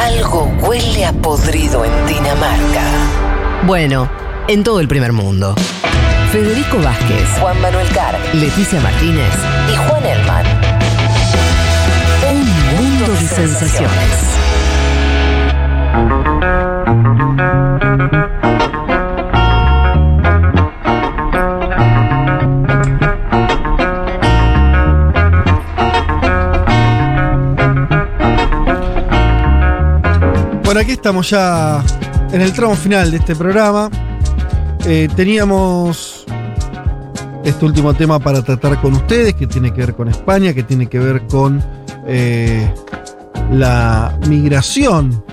Algo huele a podrido en Dinamarca. Bueno, en todo el primer mundo. Federico Vázquez, Juan Manuel Carr Leticia Martínez, y Juan Elman. un mundo de sensaciones. Bueno, aquí estamos ya en el tramo final de este programa. Eh, teníamos este último tema para tratar con ustedes, que tiene que ver con España, que tiene que ver con eh, la migración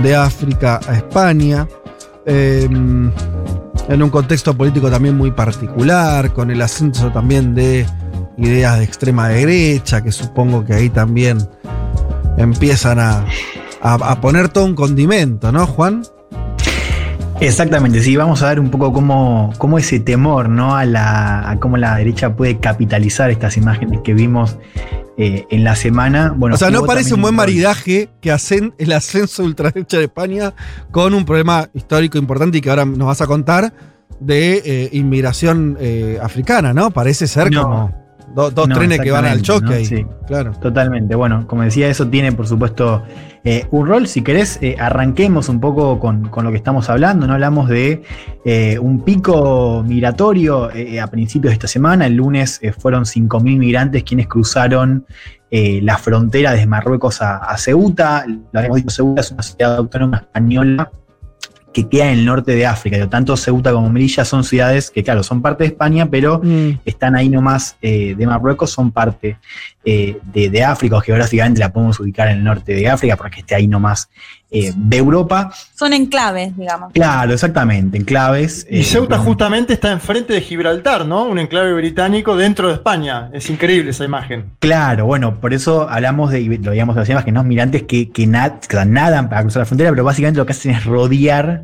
de África a España, eh, en un contexto político también muy particular, con el ascenso también de ideas de extrema derecha, que supongo que ahí también empiezan a, a- a poner todo un condimento, ¿no, Juan? Exactamente, sí, vamos a ver un poco cómo, cómo ese temor, ¿no? A, la, a cómo la derecha puede capitalizar estas imágenes que vimos eh, en la semana. Bueno, o sea, no parece un buen maridaje que hacen el ascenso de ultraderecha de España con un problema histórico importante y que ahora nos vas a contar de eh, inmigración eh, africana, ¿no? Parece ser No. como do- dos No, trenes que van al choque ahí. Sí. Claro. Totalmente. Bueno, como decía, eso tiene, por supuesto, eh, un rol. Si querés, eh, arranquemos un poco con, con lo que estamos hablando. No hablamos de eh, un pico migratorio a principios de esta semana. El lunes fueron 5.000 migrantes quienes cruzaron la frontera desde Marruecos a, a Ceuta. Lo habíamos dicho, Ceuta es una ciudad autónoma española que queda en el norte de África. Digo, Tanto Ceuta como Melilla son ciudades que, claro, son parte de España, pero Mm. están ahí nomás eh, de Marruecos, son parte eh, de, de África, o geográficamente la podemos ubicar en el norte de África, porque esté ahí nomás eh, de Europa. Son enclaves, digamos. Claro, exactamente, enclaves. Y eh, Ceuta justamente está enfrente de Gibraltar, ¿no? Un enclave británico dentro de España. Es increíble esa imagen. Claro, bueno, por eso hablamos de, y lo digamos así, que no migrantes que, que, nad- que nadan para cruzar la frontera, pero básicamente lo que hacen es rodear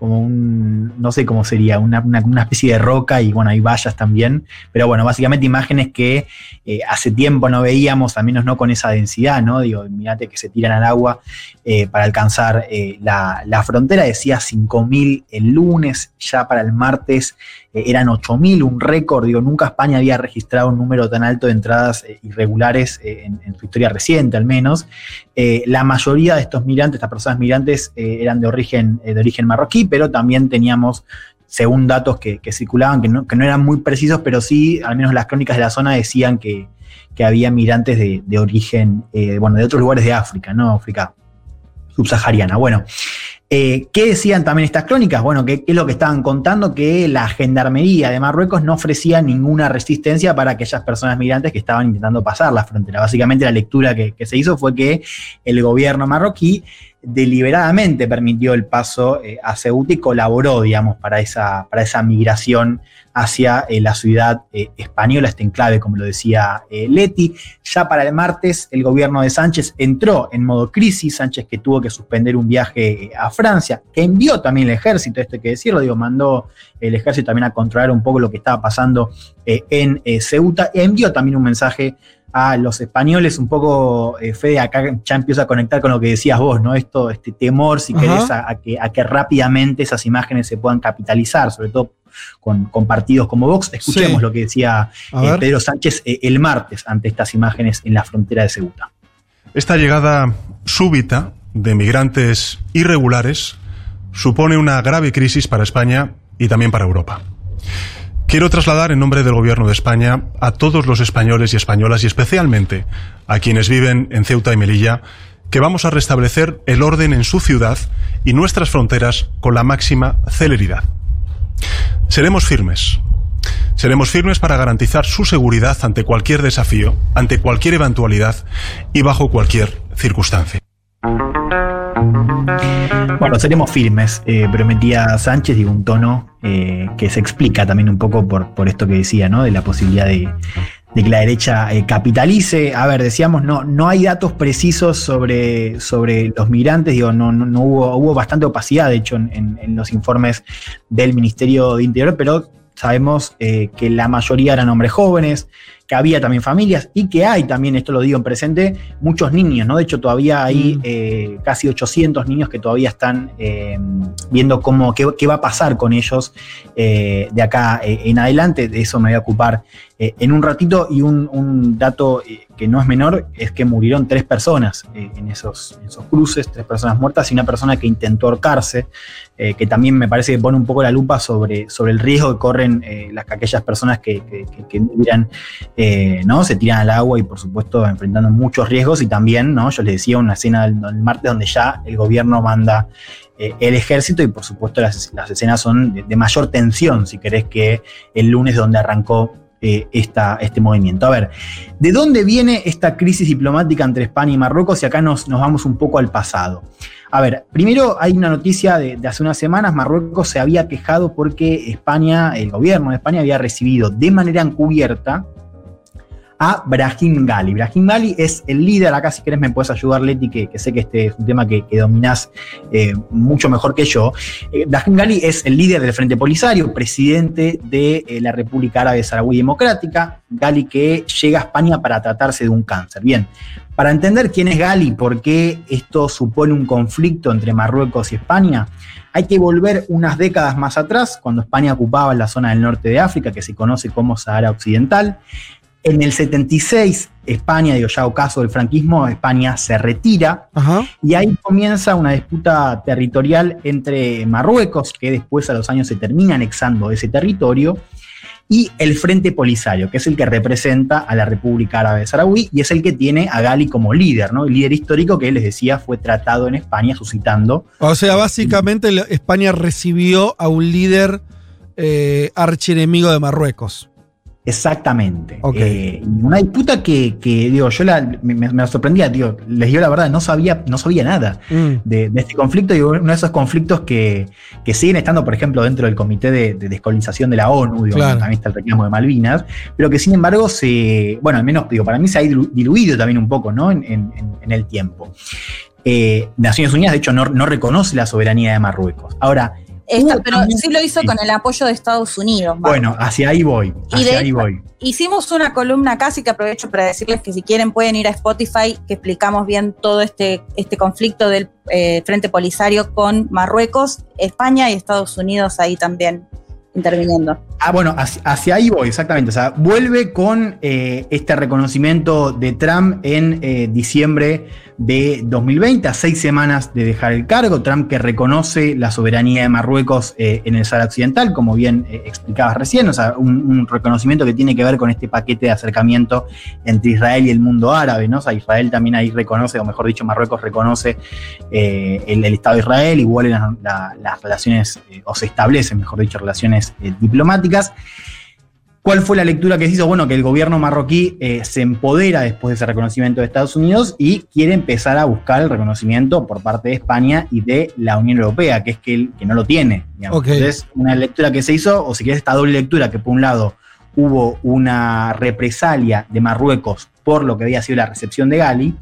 como un, no sé cómo sería, una, una- especie de roca y bueno, hay vallas también, pero bueno, básicamente imágenes que eh, hace tiempo no veíamos, al menos no con esa densidad, ¿no? Digo, migrantes que se tiran al agua eh, para alcanzar eh, la, la frontera, decía 5.000 el lunes, ya para el martes eran 8.000, un récord, digo, nunca España había registrado un número tan alto de entradas irregulares en, en su historia reciente al menos. La mayoría de estos migrantes, estas personas migrantes, eran de origen, de origen marroquí, pero también teníamos, según datos que, circulaban, que no, que no eran muy precisos, pero sí, al menos las crónicas de la zona decían que, que había migrantes de, de origen, eh, bueno, de otros lugares de África, ¿no? África subsahariana. Bueno, eh, ¿Qué decían también estas crónicas? Bueno, ¿qué, qué es lo que estaban contando? Que la gendarmería de Marruecos no ofrecía ninguna resistencia para aquellas personas migrantes que estaban intentando pasar la frontera. Básicamente la lectura que, que se hizo fue que el gobierno marroquí deliberadamente permitió el paso eh, a Ceuta y colaboró, digamos, para esa, para esa migración hacia eh, la ciudad eh, española, este enclave, como lo decía Leti. Ya para el martes, el gobierno de Sánchez entró en modo crisis. Sánchez que tuvo que suspender un viaje a Francia, que envió también el ejército, esto hay que decirlo, digo, mandó el ejército también a controlar un poco lo que estaba pasando en Ceuta. Envió también un mensaje a los españoles, un poco, eh, Fede, acá ya empiezo a conectar con lo que decías vos, ¿no? Esto, este temor, si Ajá. querés, a, a que, a que rápidamente esas imágenes se puedan capitalizar, sobre todo con, con partidos como Vox. Escuchemos Sí. lo que decía eh. Pedro Sánchez eh, el martes ante estas imágenes en la frontera de Ceuta. Esta llegada súbita de migrantes irregulares supone una grave crisis para España y también para Europa. Quiero trasladar en nombre del Gobierno de España a todos los españoles y españolas y especialmente a quienes viven en Ceuta y Melilla que vamos a restablecer el orden en su ciudad y nuestras fronteras con la máxima celeridad. Seremos firmes. Seremos firmes para garantizar su seguridad ante cualquier desafío, ante cualquier eventualidad y bajo cualquier circunstancia. Bueno, seremos firmes, eh, prometía Sánchez, digo, un tono eh, que se explica también un poco por, por esto que decía, ¿no? De la posibilidad de, que la derecha eh, capitalice. A ver, decíamos, no, no hay datos precisos sobre, sobre los migrantes, digo, no, no, no hubo, hubo bastante opacidad, de hecho, en, en- los informes del Ministerio de Interior, pero sabemos que la mayoría eran hombres jóvenes, que había también familias y que hay también, esto lo digo en presente, muchos niños, ¿no? De hecho, todavía hay Mm. eh, casi 800 niños que todavía están eh, viendo cómo, qué, qué va a pasar con ellos eh, de acá en adelante. De eso me voy a ocupar eh, en un ratito. Y un, dato eh, que no es menor es que murieron tres personas eh, en, esos, esos cruces, tres personas muertas y una persona que intentó ahorcarse, que también me parece que pone un poco la lupa sobre, sobre el riesgo que corren las, aquellas personas que, que, eh, ¿no? Se tiran al agua y por supuesto enfrentando muchos riesgos y también, ¿no? Yo les decía una escena del, martes donde ya el gobierno manda el ejército y por supuesto las, las escenas son de, de mayor tensión, si querés, que el lunes donde arrancó eh, este movimiento. A ver, ¿de dónde viene esta crisis diplomática entre España y Marruecos? Y acá nos, nos vamos un poco al pasado. A ver, primero hay una noticia de hace unas semanas, Marruecos se había quejado porque España, el gobierno de España había recibido de manera encubierta a Brahim Gali. Brahim Gali es el líder, acá si querés me puedes ayudar Leti, que, sé que este es un tema que, que dominás eh, mucho mejor que yo. Eh, Brahim Gali es el líder del Frente Polisario, presidente de eh, la República Árabe Saharaui Democrática, Gali que llega a España para tratarse de un cáncer. Bien, para entender quién es Gali, por qué esto supone un conflicto entre Marruecos y España, hay que volver unas décadas más atrás, cuando España ocupaba la zona del norte de África, que se conoce como Sahara Occidental. En el 76, España, digo ya ocaso del franquismo, España se retira Ajá. y ahí comienza una disputa territorial entre Marruecos, que después a los años se termina anexando ese territorio, y el Frente Polisario, que es el que representa a la República Árabe Saharaui y es el que tiene a Gali como líder, ¿no? El líder histórico que les decía fue tratado en España suscitando. O sea, básicamente España recibió a un líder eh, archienemigo de Marruecos. Exactamente. Eh, una disputa que, que, digo, yo la- me, sorprendía, digo, les digo la verdad, no sabía, no sabía nada. Mm. de, de este conflicto y uno de esos conflictos que, que siguen estando, por ejemplo, dentro del Comité de, de Descolonización de la ONU, digo, Claro. también está el reclamo de Malvinas, pero que sin embargo se, bueno, al menos digo, para mí se ha dilu- diluido también un poco, ¿no? En, en- en- en el tiempo. Eh, Naciones Unidas, de hecho, no, no reconoce la soberanía de Marruecos. Ahora, Esta- pero sí lo hizo sí. con el apoyo de Estados Unidos. Bueno, hacia ahí voy, Y hacia de ahí voy. Hicimos una columna casi que aprovecho para decirles que si quieren pueden ir a Spotify, que explicamos bien todo este, este conflicto del eh, Frente Polisario con Marruecos, España y Estados Unidos ahí también interviniendo. Ah, bueno, hacia, hacia ahí voy, exactamente. O sea, vuelve con eh, este reconocimiento de Trump en eh, diciembre de 2020, a seis semanas de dejar el cargo. Trump que reconoce la soberanía de Marruecos eh, en el Sahara Occidental, como bien eh, explicabas recién. O sea, un, reconocimiento que tiene que ver con este paquete de acercamiento entre Israel y el mundo árabe, ¿no? O sea, Israel también ahí reconoce, o mejor dicho, Marruecos reconoce eh, el, el Estado de Israel, igual la- las relaciones, o se establecen, mejor dicho, relaciones diplomáticas. ¿Cuál fue la lectura que se hizo? Bueno, que el gobierno marroquí eh, se empodera después de ese reconocimiento de Estados Unidos y quiere empezar a buscar el reconocimiento por parte de España y de la Unión Europea, que es que, que no lo tiene. digamos. Ok. Entonces, una lectura que se hizo, o si quieres, esta doble lectura, que por un lado hubo una represalia de Marruecos por lo que había sido la recepción de Gali,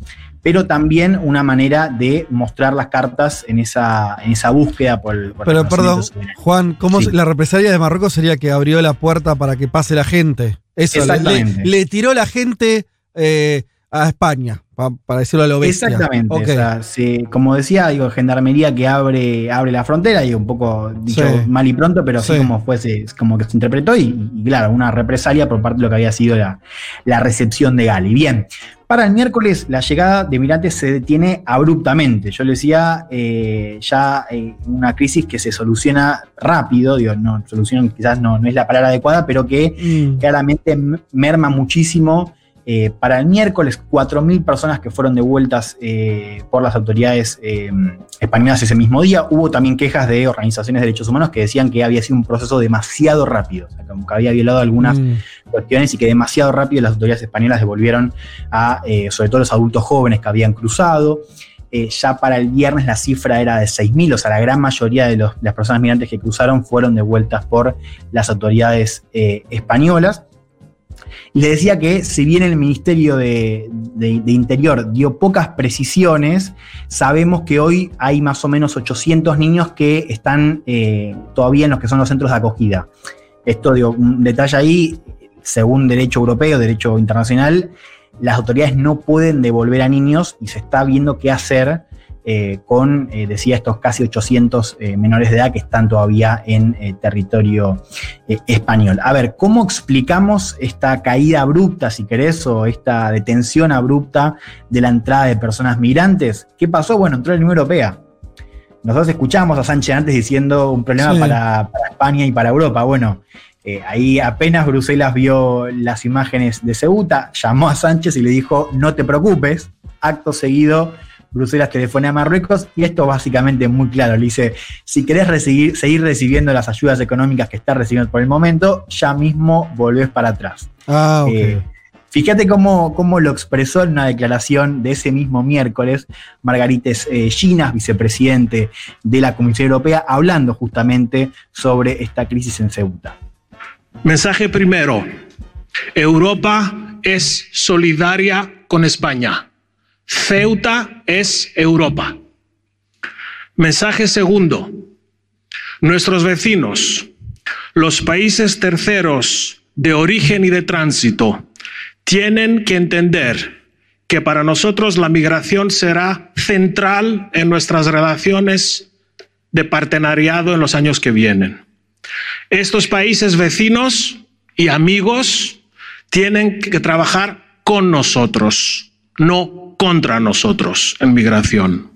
pero también una manera de mostrar las cartas en esa, en esa búsqueda por el por Pero perdón. Juan, ¿cómo Sí. la represalia de Marruecos sería que abrió la puerta para que pase la gente? Eso, Exactamente. le- le tiró la gente eh, a España, pa- para decirlo a lo bestia. Exactamente. O sea, se- como decía, digo, gendarmería que abre, abre la frontera, y un poco dicho Sí. mal y pronto, pero así Sí. como fuese, como que se interpretó, y, y claro, una represalia por parte de lo que había sido la, la recepción de Gali. Bien. Para el miércoles, la llegada de Emirates se detiene abruptamente. Yo le decía, eh, ya eh, una crisis que se soluciona rápido, digo, no, solución quizás no, no es la palabra adecuada, pero que Mm. claramente merma muchísimo. Eh, para el miércoles, 4.000 personas que fueron devueltas eh, por las autoridades eh, españolas ese mismo día. Hubo también quejas de organizaciones de derechos humanos que decían que había sido un proceso demasiado rápido, o sea, como que había violado algunas Mm. cuestiones y que demasiado rápido las autoridades españolas devolvieron a, sobre todo los adultos jóvenes que habían cruzado. Eh, ya para el viernes la cifra era de 6.000, o sea, la gran mayoría de, los- de las personas migrantes que cruzaron fueron devueltas por las autoridades eh, españolas. Le decía que si bien el Ministerio de Interior dio pocas precisiones, sabemos que hoy hay más o menos 800 niños que están eh, todavía en los que son los centros de acogida. Esto, digo, un detalle ahí, según derecho europeo, derecho internacional, las autoridades no pueden devolver a niños y se está viendo qué hacer eh, con, eh, decía, estos casi 800 eh, menores de edad que están todavía en territorio español. A ver, ¿cómo explicamos esta caída abrupta, si querés, o esta detención abrupta de la entrada de personas migrantes? ¿Qué pasó? Bueno, entró la Unión Europea. Nosotros escuchamos a Sánchez antes diciendo un problema Sí. para, para España y para Europa. Bueno, eh, ahí apenas Bruselas vio las imágenes de Ceuta, llamó a Sánchez y le dijo, no te preocupes. Acto seguido, Bruselas telefona a Marruecos y esto básicamente es muy claro. Le dice, si querés recibir- seguir recibiendo las ayudas económicas que estás recibiendo por el momento, ya mismo volvés para atrás. Ah. Eh, Fíjate cómo, cómo lo expresó en una declaración de ese mismo miércoles Margarites eh, Ginas, vicepresidente de la Comisión Europea, hablando justamente sobre esta crisis en Ceuta. Mensaje primero. Europa es solidaria con España. Ceuta es Europa. Mensaje segundo. Nuestros vecinos, los países terceros de origen y de tránsito, tienen que entender que para nosotros la migración será central en nuestras relaciones de partenariado en los años que vienen. Estos países vecinos y amigos tienen que trabajar con nosotros, no contra nosotros en migración.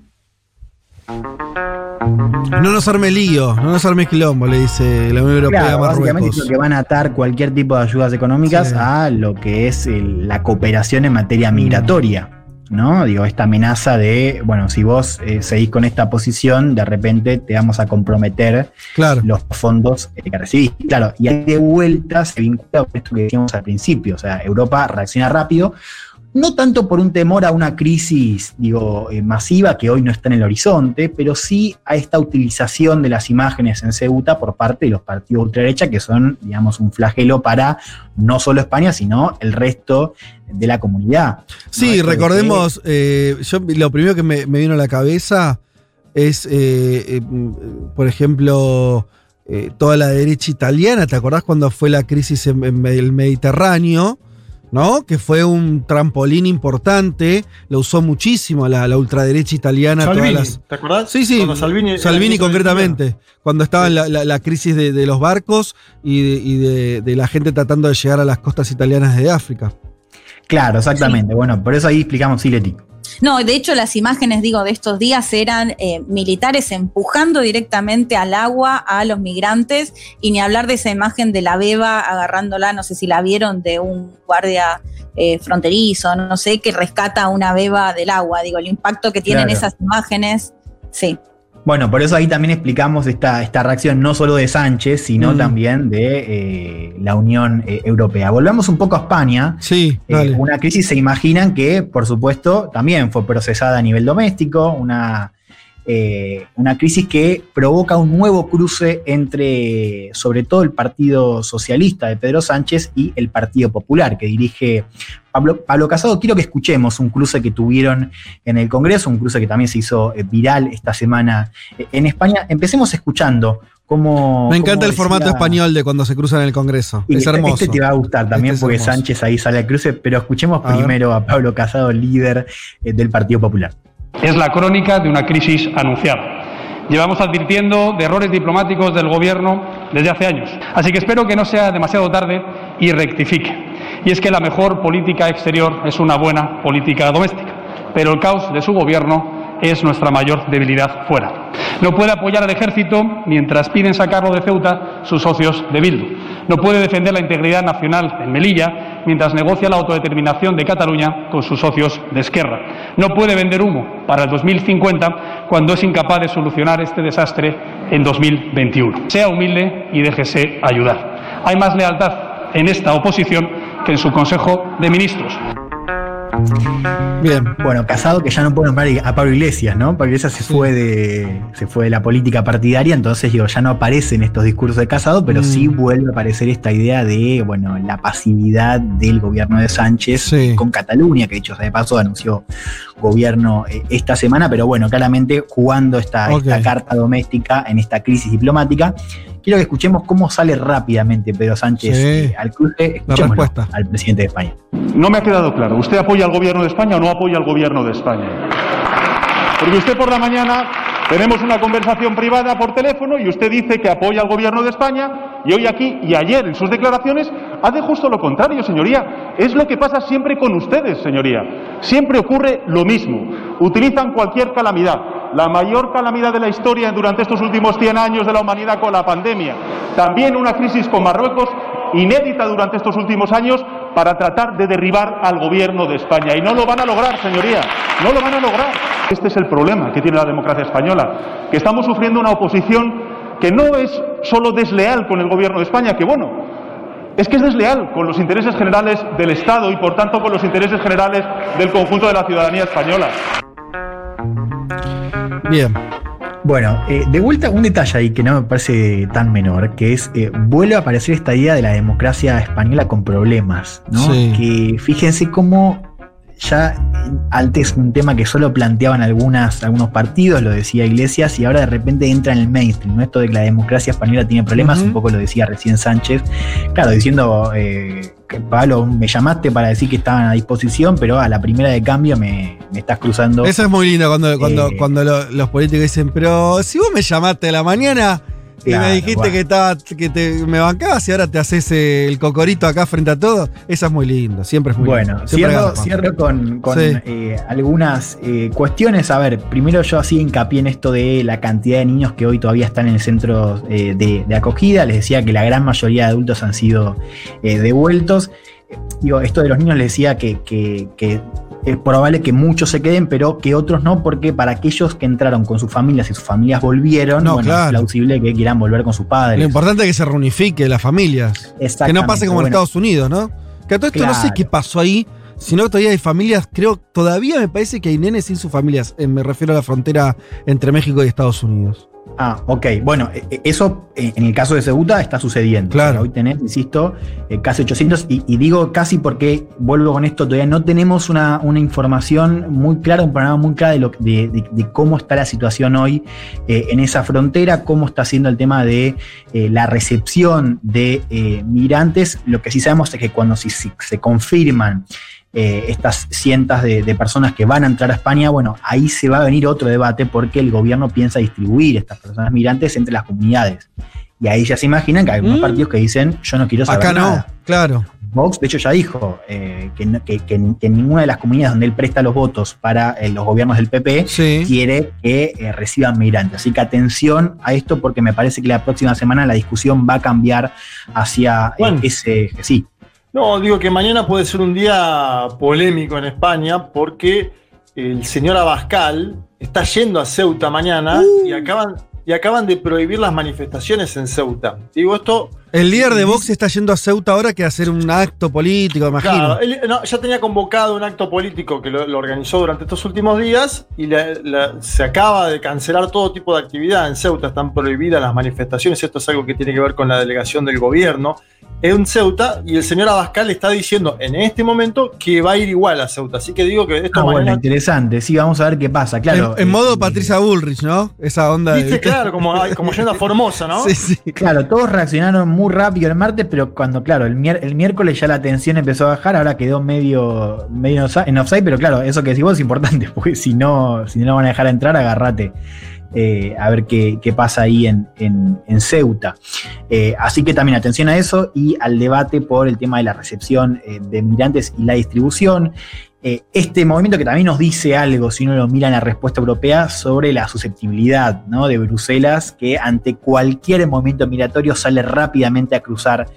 No nos arme lío, no nos arme quilombo, le dice la Unión Europea Claro, a básicamente Marruecos. es lo que van a atar cualquier tipo de ayudas económicas Sí. a lo que es el- la cooperación en materia migratoria. ¿No? Digo, esta amenaza de, bueno, si vos eh, seguís con esta posición, de repente te vamos a comprometer Claro. los fondos eh, que recibís. Claro, y ahí de vuelta se vincula con esto que decíamos al principio. O sea, Europa reacciona rápido, no tanto por un temor a una crisis, digo, eh, masiva que hoy no está en el horizonte, pero sí a esta utilización de las imágenes en Ceuta por parte de los partidos ultraderecha, que son, digamos, un flagelo para no solo España, sino el resto de la comunidad. Sí, recordemos, eh, yo lo primero que me, me vino a la cabeza es, eh, mm, por ejemplo, toda la derecha italiana. ¿Te acordás cuando fue la crisis en, en el Mediterráneo? ¿No? Que fue un trampolín importante, lo usó muchísimo la, la ultraderecha italiana. todas las- ¿te acordás? Sí, sí, Cuando Salvini, Salvini, concretamente, cuando estaba en la, la- la crisis de, de los barcos y, de, y de- de la gente tratando de llegar a las costas italianas de África. Claro, exactamente. Bueno, por eso ahí explicamos, sí, Leti. No, de hecho las imágenes, digo, de estos días eran eh, militares empujando directamente al agua a los migrantes y ni hablar de esa imagen de la beba agarrándola, no sé si la vieron, de un guardia eh, fronterizo, no sé, que rescata a una beba del agua. Digo, el impacto que tienen Claro. esas imágenes, sí. Bueno, por eso ahí también explicamos esta, esta reacción no solo de Sánchez, sino Mm. también de eh, la Unión eh, Europea. Volvamos un poco a España. Sí, Eh, una crisis se imaginan que, por supuesto, también fue procesada a nivel doméstico, una, eh, una crisis que provoca un nuevo cruce entre, sobre todo, el Partido Socialista de Pedro Sánchez y el Partido Popular, que dirige Pablo, Pablo Casado. Quiero que escuchemos un cruce que tuvieron en el Congreso, un cruce que también se hizo eh, viral esta semana eh, en España. Empecemos escuchando cómo... Me encanta el formato español de cuando se cruzan en el Congreso. y es este- hermoso. Este te va a gustar también Este es porque hermoso. Sánchez ahí sale al cruce, pero escuchemos A ver. primero a Pablo Casado, líder eh, del Partido Popular. Es la crónica de una crisis anunciada. Llevamos advirtiendo de errores diplomáticos del Gobierno desde hace años. Así que espero que no sea demasiado tarde y rectifique. Y es que la mejor política exterior es una buena política doméstica. Pero el caos de su Gobierno es nuestra mayor debilidad fuera. No puede apoyar al ejército mientras piden sacarlo de Ceuta sus socios de Bildu. No puede defender la integridad nacional en Melilla mientras negocia la autodeterminación de Cataluña con sus socios de Esquerra. No puede vender humo para el 2050 cuando es incapaz de solucionar este desastre en 2021. Sea humilde y déjese ayudar. Hay más lealtad en esta oposición que en su Consejo de Ministros. Bien. Bueno, Casado que ya no puede nombrar a Pablo Iglesias, ¿no? Pablo Iglesias se Sí. fue de se fue de la política partidaria, entonces digo, ya no aparece en estos discursos de Casado, pero Mm. sí vuelve a aparecer esta idea de, bueno, la pasividad del gobierno de Sánchez Sí. con Cataluña, que dicho sea de paso anunció gobierno eh, esta semana, pero bueno, claramente jugando esta, Ok. esta carta doméstica en esta crisis diplomática. Quiero que escuchemos cómo sale rápidamente Pedro Sánchez Sí. eh, al cruce. La Escuchémoslo respuesta. al presidente de España. No me ha quedado claro. ¿Usted apoya al gobierno de España o no apoya al gobierno de España? Porque usted por la mañana tenemos una conversación privada por teléfono y usted dice que apoya al gobierno de España y hoy aquí y ayer en sus declaraciones hace justo lo contrario, señoría. Es lo que pasa siempre con ustedes, señoría. Siempre ocurre lo mismo. Utilizan cualquier calamidad, la mayor calamidad de la historia durante estos últimos 100 años de la humanidad con la pandemia, también una crisis con Marruecos inédita durante estos últimos años para tratar de derribar al gobierno de España. Y no lo van a lograr, señoría, no lo van a lograr. Este es el problema que tiene la democracia española, que estamos sufriendo una oposición que no es solo desleal con el gobierno de España, que bueno, es que es desleal con los intereses generales del Estado y por tanto con los intereses generales del conjunto de la ciudadanía española. Bien. Bueno, eh, de vuelta un detalle ahí que no me parece tan menor, que es, eh, vuelve a aparecer esta idea de la democracia española con problemas, ¿no? Sí. Que fíjense cómo ya antes un tema que solo planteaban algunas, algunos partidos, lo decía Iglesias, y ahora de repente entra en el mainstream, ¿no? Esto de que la democracia española tiene problemas, un poco lo decía recién Sánchez, claro, diciendo eh, que Pablo, me llamaste para decir que estaban a disposición, pero a la primera de cambio me, me estás cruzando. Eso es muy lindo cuando, cuando, Eh, cuando lo- los políticos dicen, pero si vos me llamaste a la mañana y Claro, me dijiste bueno. que, estaba, que te, me bancabas y ahora te haces eh, el cocorito acá frente a todo, eso es muy lindo, siempre es muy Bueno, lindo. Siempre cierro, con, con, Sí. eh, algunas eh, cuestiones. A ver, primero yo así hincapié en esto de la cantidad de niños que hoy todavía están en el centro eh, de, de acogida. Les decía que la gran mayoría de adultos han sido devueltos. Digo, esto de los niños les decía que, que- que es probable que muchos se queden, pero que otros no, porque para aquellos que entraron con sus familias y sus familias volvieron, No, bueno, claro. es plausible que quieran volver con sus padres. Lo importante es que se reunifique las familias. Que no pase como en. Estados Unidos, ¿no? Que a todo esto no sé qué pasó ahí, sino que todavía hay familias, creo, todavía me parece que hay nenes sin sus familias. eh, me refiero a la frontera entre México y Estados Unidos. Ah, ok. Bueno, eh, eh, eso eh, en el caso de Ceuta está sucediendo. Claro. Hoy tenés, insisto, eh, casi 800. Y, y digo casi porque, vuelvo con esto, todavía no tenemos una, una información muy clara, un panorama muy claro de, lo, de, de- de cómo está la situación hoy eh, en esa frontera, cómo está siendo el tema de eh, la recepción de eh, migrantes. Lo que sí sabemos es que cuando se confirman eh, estas cientos de, de personas que van a entrar a España, bueno, ahí se va a venir otro debate porque el gobierno piensa distribuir estas personas migrantes entre las comunidades. Y ahí ya se imaginan que hay algunos Mm. partidos que dicen, yo no quiero saber Acá no, nada. claro. Vox, de hecho, ya dijo eh, que, que- que en ninguna de las comunidades donde él presta los votos para eh, los gobiernos del PP Sí. quiere que eh, reciban migrantes. Así que atención a esto porque me parece que la próxima semana la discusión va a cambiar hacia Bueno. ese. Sí, No, digo que mañana puede ser un día polémico en España porque el señor Abascal está yendo a Ceuta mañana y acaban y acaban de prohibir las manifestaciones en Ceuta. Digo esto. El líder de Vox está yendo a Ceuta ahora que a hacer un acto político, imagino. Claro, él, no, ya tenía convocado un acto político que lo, lo organizó durante estos últimos días y la- la- se acaba de cancelar todo tipo de actividad en Ceuta. Están prohibidas las manifestaciones. Esto es algo que tiene que ver con la delegación del gobierno en Ceuta. Y el señor Abascal está diciendo en este momento que va a ir igual a Ceuta. Así que digo que esto Ah, bueno, interesante. Sí, vamos a ver qué pasa. Claro, en, en eh, modo eh, Patricia Bullrich, ¿no? Esa onda de. Claro, como, como yendo a Formosa, ¿no? Sí, sí. Claro, todos reaccionaron muy rápido el martes, pero cuando, claro, el, el miércoles ya la tensión empezó a bajar, ahora quedó medio, medio en offside- pero claro, eso que decís vos es importante, porque si no, si no lo van a dejar entrar, agárrate. Eh, a ver qué, qué pasa ahí en, en- Ceuta. Eh, así que también atención a eso y al debate por el tema de la recepción eh, de migrantes y la distribución. Este movimiento que también nos dice algo, si uno lo mira en la respuesta europea, sobre la susceptibilidad ¿no? de Bruselas, que ante cualquier movimiento migratorio sale rápidamente a cruzar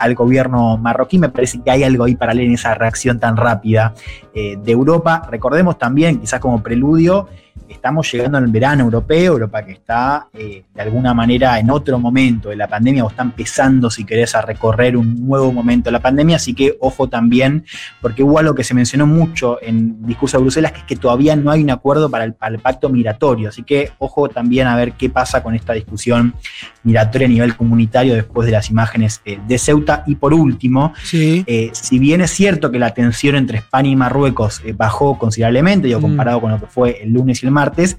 al gobierno marroquí. Me parece que hay algo ahí para leer en esa reacción tan rápida de Europa. Recordemos también, quizás como preludio, estamos llegando al verano europeo, Europa que está eh, de alguna manera en otro momento de la pandemia o está empezando, si querés, a recorrer un nuevo momento de la pandemia, así que ojo también, porque hubo algo que se mencionó mucho en el discurso de Bruselas, que es que todavía no hay un acuerdo para el, para el pacto migratorio, así que ojo también a ver qué pasa con esta discusión migratoria a nivel comunitario después de las imágenes eh, de Ceuta. Y por último, Sí. eh, si bien es cierto que la tensión entre España y Marruecos bajó considerablemente, digo, Mm. comparado con lo que fue el lunes y martes,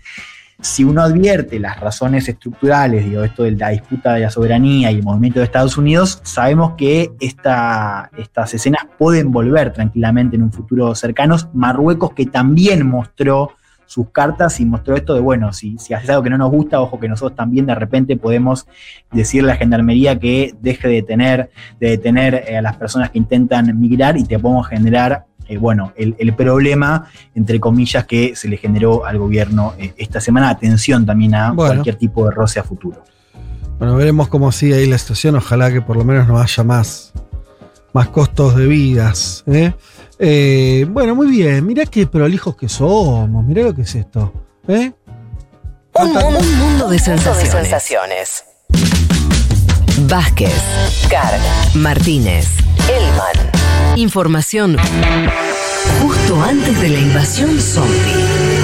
si uno advierte las razones estructurales, digo, esto de la disputa de la soberanía y el movimiento de Estados Unidos, sabemos que esta, estas escenas pueden volver tranquilamente en un futuro cercano. Marruecos que también mostró sus cartas y mostró esto de, bueno, si, si haces algo que no nos gusta, ojo que nosotros también de repente podemos decirle a la gendarmería que deje de detener, de detener eh, a las personas que intentan migrar y te podemos generar eh, bueno, el, el problema, entre comillas, que se le generó al gobierno eh, esta semana. Atención también a Bueno. cualquier tipo de roce a futuro. Bueno, veremos cómo sigue ahí la situación. Ojalá que por lo menos no haya más, más costos de vidas. ¿eh? Eh, bueno, muy bien. Mirá qué prolijos que somos. Mirá lo que es esto. ¿eh? Un, un mundo de sensaciones. sensaciones. Vázquez, Carga. Martínez. Elman. Información justo antes de la invasión zombie.